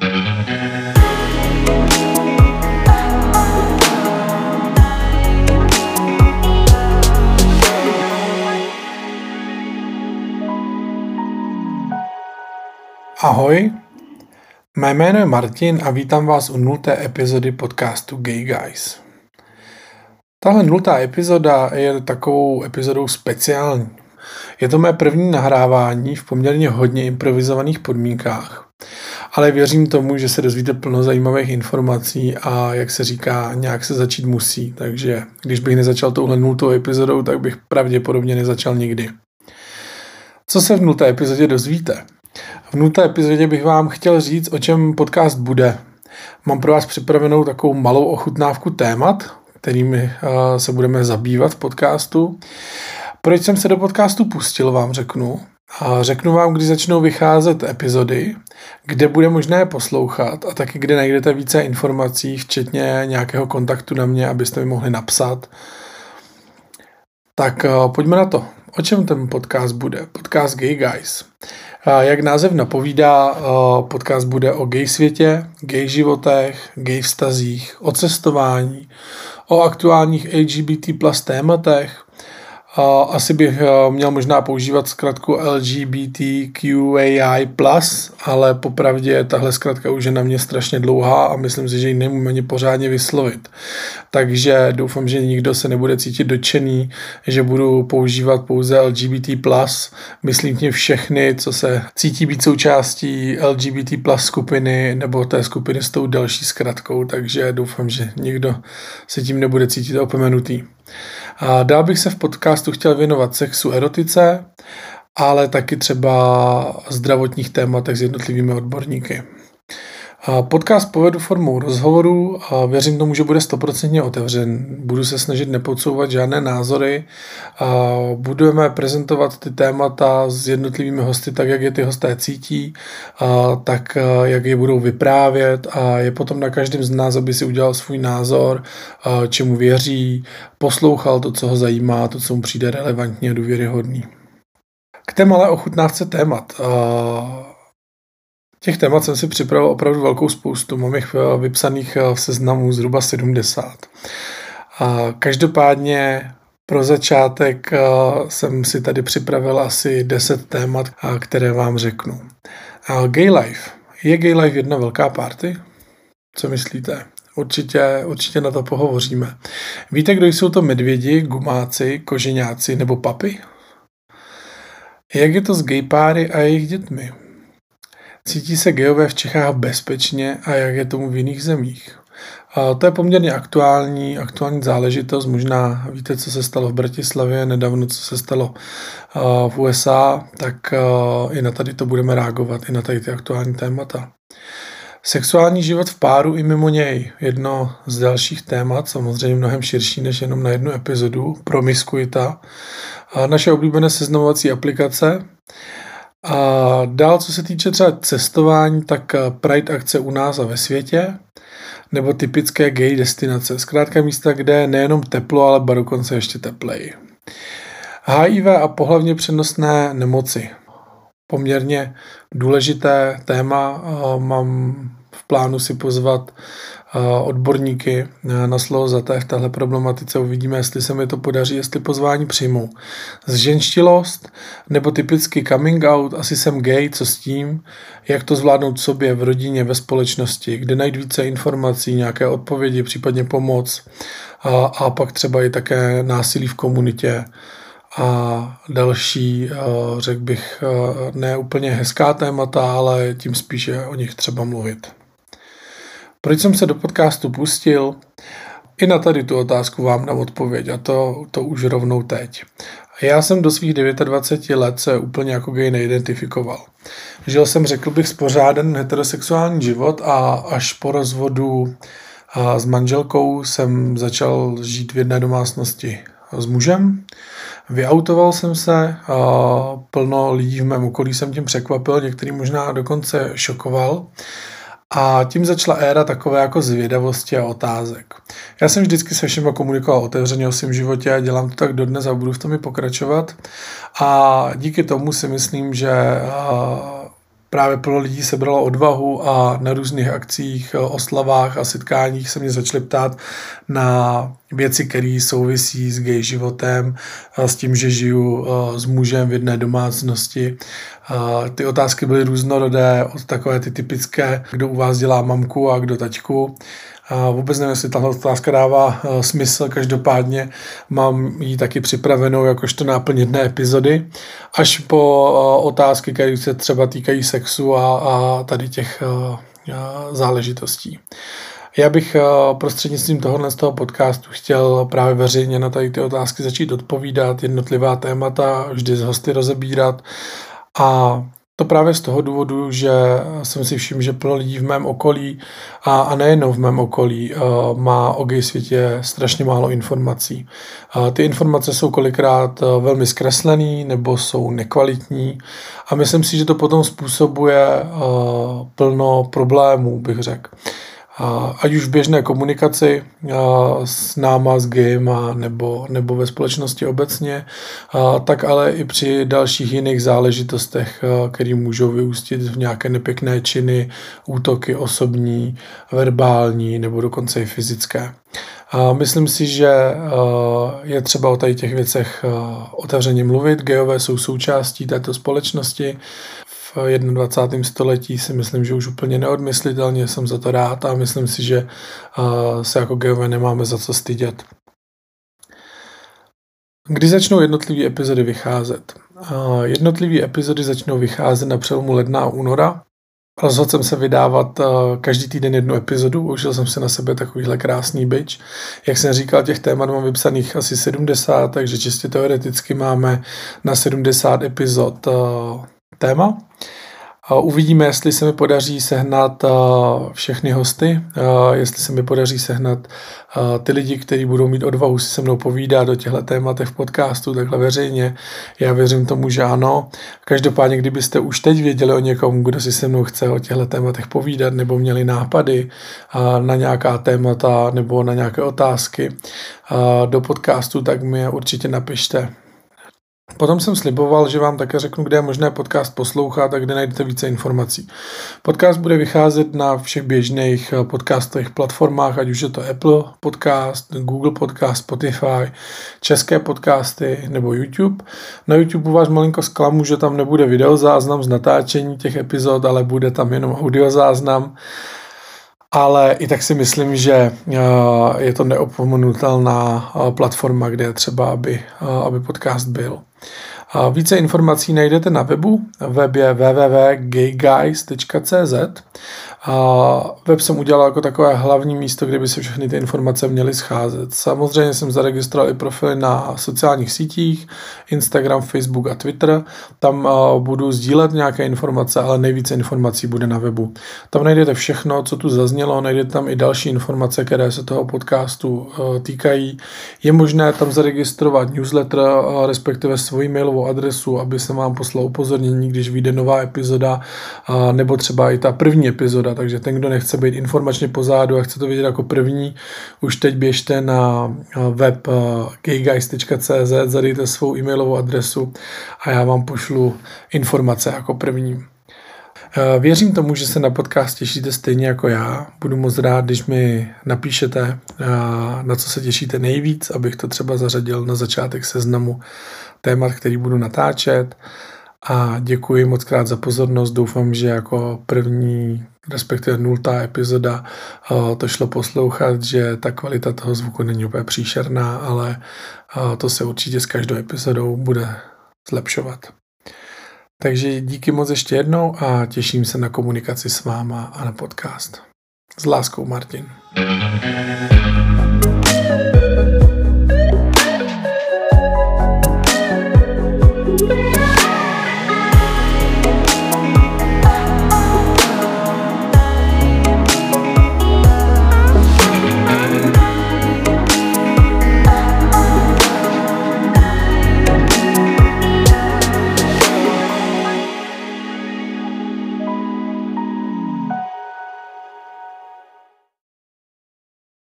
Ahoj, mé jméno je Martin a vítám vás u nulté epizody podcastu Gay Guys. Tahle nultá epizoda je takovou epizodou speciální. Je to mé první nahrávání v poměrně hodně improvizovaných podmínkách, ale věřím tomu, že se dozvíte plno zajímavých informací a jak se říká, nějak se začít musí, takže když bych nezačal touhle nultou epizodou, tak bych pravděpodobně nezačal nikdy. Co se v nulté epizodě dozvíte? V nulté epizodě bych vám chtěl říct, o čem podcast bude. Mám pro vás připravenou takovou malou ochutnávku témat, kterými eh, se budeme zabývat v podcastu. Proč jsem se do podcastu pustil, vám řeknu. A řeknu vám, kdy začnou vycházet epizody, kde bude možné poslouchat a taky kde najdete více informací, včetně nějakého kontaktu na mě, abyste mi mohli napsat. Tak eh, pojďme na to. O čem ten podcast bude? Podcast Gay Guys. Jak název napovídá, podcast bude o gay světě, gay životech, gay vztazích, o cestování, o aktuálních LGBT plus tématech, asi bych eh, měl možná používat zkratku LGBTQAI+, ale popravdě tahle zkratka už je na mě strašně dlouhá a myslím si, že ji nemůžu ani pořádně vyslovit. Takže doufám, že nikdo se nebude cítit dočený, že budu používat pouze LGBT+, myslím tím všechny, co se cítí být součástí LGBT skupiny nebo té skupiny s tou další zkratkou, takže doufám, že nikdo se tím nebude cítit opomenutý. A dál bych se v podcastu chtěl věnovat sexu, erotice, ale taky třeba zdravotních tématech s jednotlivými odborníky. Podcast povedu formou rozhovoru a věřím tomu, že bude stoprocentně otevřen. Budu se snažit nepodsouvat žádné názory. A budeme prezentovat ty témata s jednotlivými hosty tak, jak je ty hosté cítí, a tak jak je budou vyprávět a je potom na každém z nás, aby si udělal svůj názor, a čemu věří, poslouchal to, co ho zajímá, to, co mu přijde relevantně a důvěryhodný. K té malé ochutnávce témat. Těch témat jsem si připravil opravdu velkou spoustu, mám jich eh, vypsaných eh, v seznamu zhruba 70. A každopádně pro začátek eh, jsem si tady připravil asi 10 témat, které vám řeknu. Gay life. Je gay life jedna velká party? Co myslíte? Určitě, určitě na to pohovoříme. Víte, kdo jsou to medvědi, gumáci, koženáci nebo papy? Jak je to s gay páry a jejich dětmi? Cítí se geové v Čechách bezpečně a jak je tomu v jiných zemích? A to je poměrně aktuální, aktuální záležitost. Možná víte, co se stalo v Bratislavě, nedávno, co se stalo v USA, tak i na tady to budeme reagovat, i na tady ty aktuální témata. Sexuální život v páru i mimo něj. Jedno z dalších témat, samozřejmě mnohem širší než jenom na jednu epizodu, promiskuita. Naše oblíbené seznamovací aplikace, a dál, co se týče třeba cestování, tak eh, Pride akce u nás a ve světě, nebo typické gay destinace. Zkrátka místa, kde je nejenom teplo, ale ba dokonce ještě tepleji. HIV a pohlavně přenosné nemoci. Poměrně důležité téma. Mám v plánu si pozvat odborníky na slovo za v téhle problematice. Uvidíme, jestli se mi to podaří, jestli pozvání přijmou. Zženštilost nebo typicky coming out, asi jsem gay, co s tím, jak to zvládnout sobě, v rodině, ve společnosti, kde najít více informací, nějaké odpovědi, případně pomoc a, a pak třeba i také násilí v komunitě a další, řekl bych, ne úplně hezká témata, ale tím spíše o nich třeba mluvit. Proč jsem se do podcastu pustil? I na tady tu otázku vám dám odpověď a to, to už rovnou teď. Já jsem do svých 29 let se úplně jako gay neidentifikoval. Žil jsem, řekl bych, spořáden heterosexuální život a až po rozvodu a s manželkou jsem začal žít v jedné domácnosti s mužem. Vyautoval jsem se, a plno lidí v mém okolí jsem tím překvapil, některý možná dokonce šokoval. A tím začala éra takové jako zvědavosti a otázek. Já jsem vždycky se všema komunikoval otevřeně o svém životě a dělám to tak dodnes a budu v tom i pokračovat. A díky tomu si myslím, že právě plno lidí sebralo odvahu a na různých akcích, eh, oslavách a setkáních se mě začali ptát na věci, které souvisí s gay životem, s tím, že žiju s mužem v jedné domácnosti. Ty otázky byly různorodé, od takové ty typické, kdo u vás dělá mamku a kdo taťku, vůbec nevím, jestli tahle otázka dává eh, smysl, každopádně mám ji taky připravenou jakožto náplň jedné epizody, až po eh, otázky, které se třeba týkají sexu a, a tady těch eh, záležitostí. Já bych prostřednictvím tohohle z toho podcastu chtěl právě veřejně na tady ty otázky začít odpovídat, jednotlivá témata vždy z hosty rozebírat. A to právě z toho důvodu, že jsem si všiml, že plno lidí v mém okolí a, a nejenom v mém okolí uh, má o gay světě strašně málo informací. Uh, ty informace jsou kolikrát uh, velmi zkreslený nebo jsou nekvalitní a myslím si, že to potom způsobuje uh, plno problémů, bych řekl ať už v běžné komunikaci s náma, s GEMA nebo, nebo ve společnosti obecně, tak ale i při dalších jiných záležitostech, které můžou vyústit v nějaké nepěkné činy, útoky osobní, verbální nebo dokonce i fyzické. Myslím si, že je třeba o tady těch věcech otevřeně mluvit. Geové jsou součástí této společnosti 21. století si myslím, že už úplně neodmyslitelně jsem za to rád a myslím si, že se jako geové nemáme za co stydět. Kdy začnou jednotlivé epizody vycházet? Jednotlivé epizody začnou vycházet na přelomu ledna a února. Rozhodl jsem se vydávat každý týden jednu epizodu, užil jsem si na sebe takovýhle krásný byč. Jak jsem říkal, těch témat mám vypsaných asi 70, takže čistě teoreticky máme na 70 epizod téma. Uvidíme, jestli se mi podaří sehnat všechny hosty, jestli se mi podaří sehnat ty lidi, kteří budou mít odvahu si se mnou povídat o těchto tématech v podcastu, takhle veřejně. Já věřím tomu, že ano. Každopádně, kdybyste už teď věděli o někom, kdo si se mnou chce o těchto tématech povídat, nebo měli nápady na nějaká témata nebo na nějaké otázky do podcastu, tak mi je určitě napište. Potom jsem sliboval, že vám také řeknu, kde je možné podcast poslouchat a kde najdete více informací. Podcast bude vycházet na všech běžných eh, podcastových platformách, ať už je to Apple Podcast, Google Podcast, Spotify, české podcasty nebo YouTube. Na YouTube vás malinko zklamu, že tam nebude videozáznam z natáčení těch epizod, ale bude tam jenom audiozáznam ale i tak si myslím, že eh, je to neopomenutelná eh, platforma, kde je třeba, aby, aby podcast byl. Více informací najdete na webu. Web je www.gayguys.cz Web jsem udělal jako takové hlavní místo, kde by se všechny ty informace měly scházet. Samozřejmě jsem zaregistroval i profily na sociálních sítích, Instagram, Facebook a Twitter. Tam budu sdílet nějaké informace, ale nejvíce informací bude na webu. Tam najdete všechno, co tu zaznělo, najdete tam i další informace, které se toho podcastu týkají. Je možné tam zaregistrovat newsletter, respektive svoji mailovou adresu, aby se vám poslal upozornění, když vyjde nová epizoda, nebo třeba i ta první epizoda, takže ten, kdo nechce být informačně pozadu a chce to vidět jako první, už teď běžte na web gayguys.cz, zadejte svou e-mailovou adresu a já vám pošlu informace jako první. Věřím tomu, že se na podcast těšíte stejně jako já. Budu moc rád, když mi napíšete, na co se těšíte nejvíc, abych to třeba zařadil na začátek seznamu témat, který budu natáčet. A děkuji moc krát za pozornost. Doufám, že jako první, respektive nultá epizoda eh, to šlo poslouchat, že ta kvalita toho zvuku není úplně příšerná, ale eh, to se určitě s každou epizodou bude zlepšovat. Takže díky moc ještě jednou a těším se na komunikaci s váma a na podcast. S láskou Martin. thank you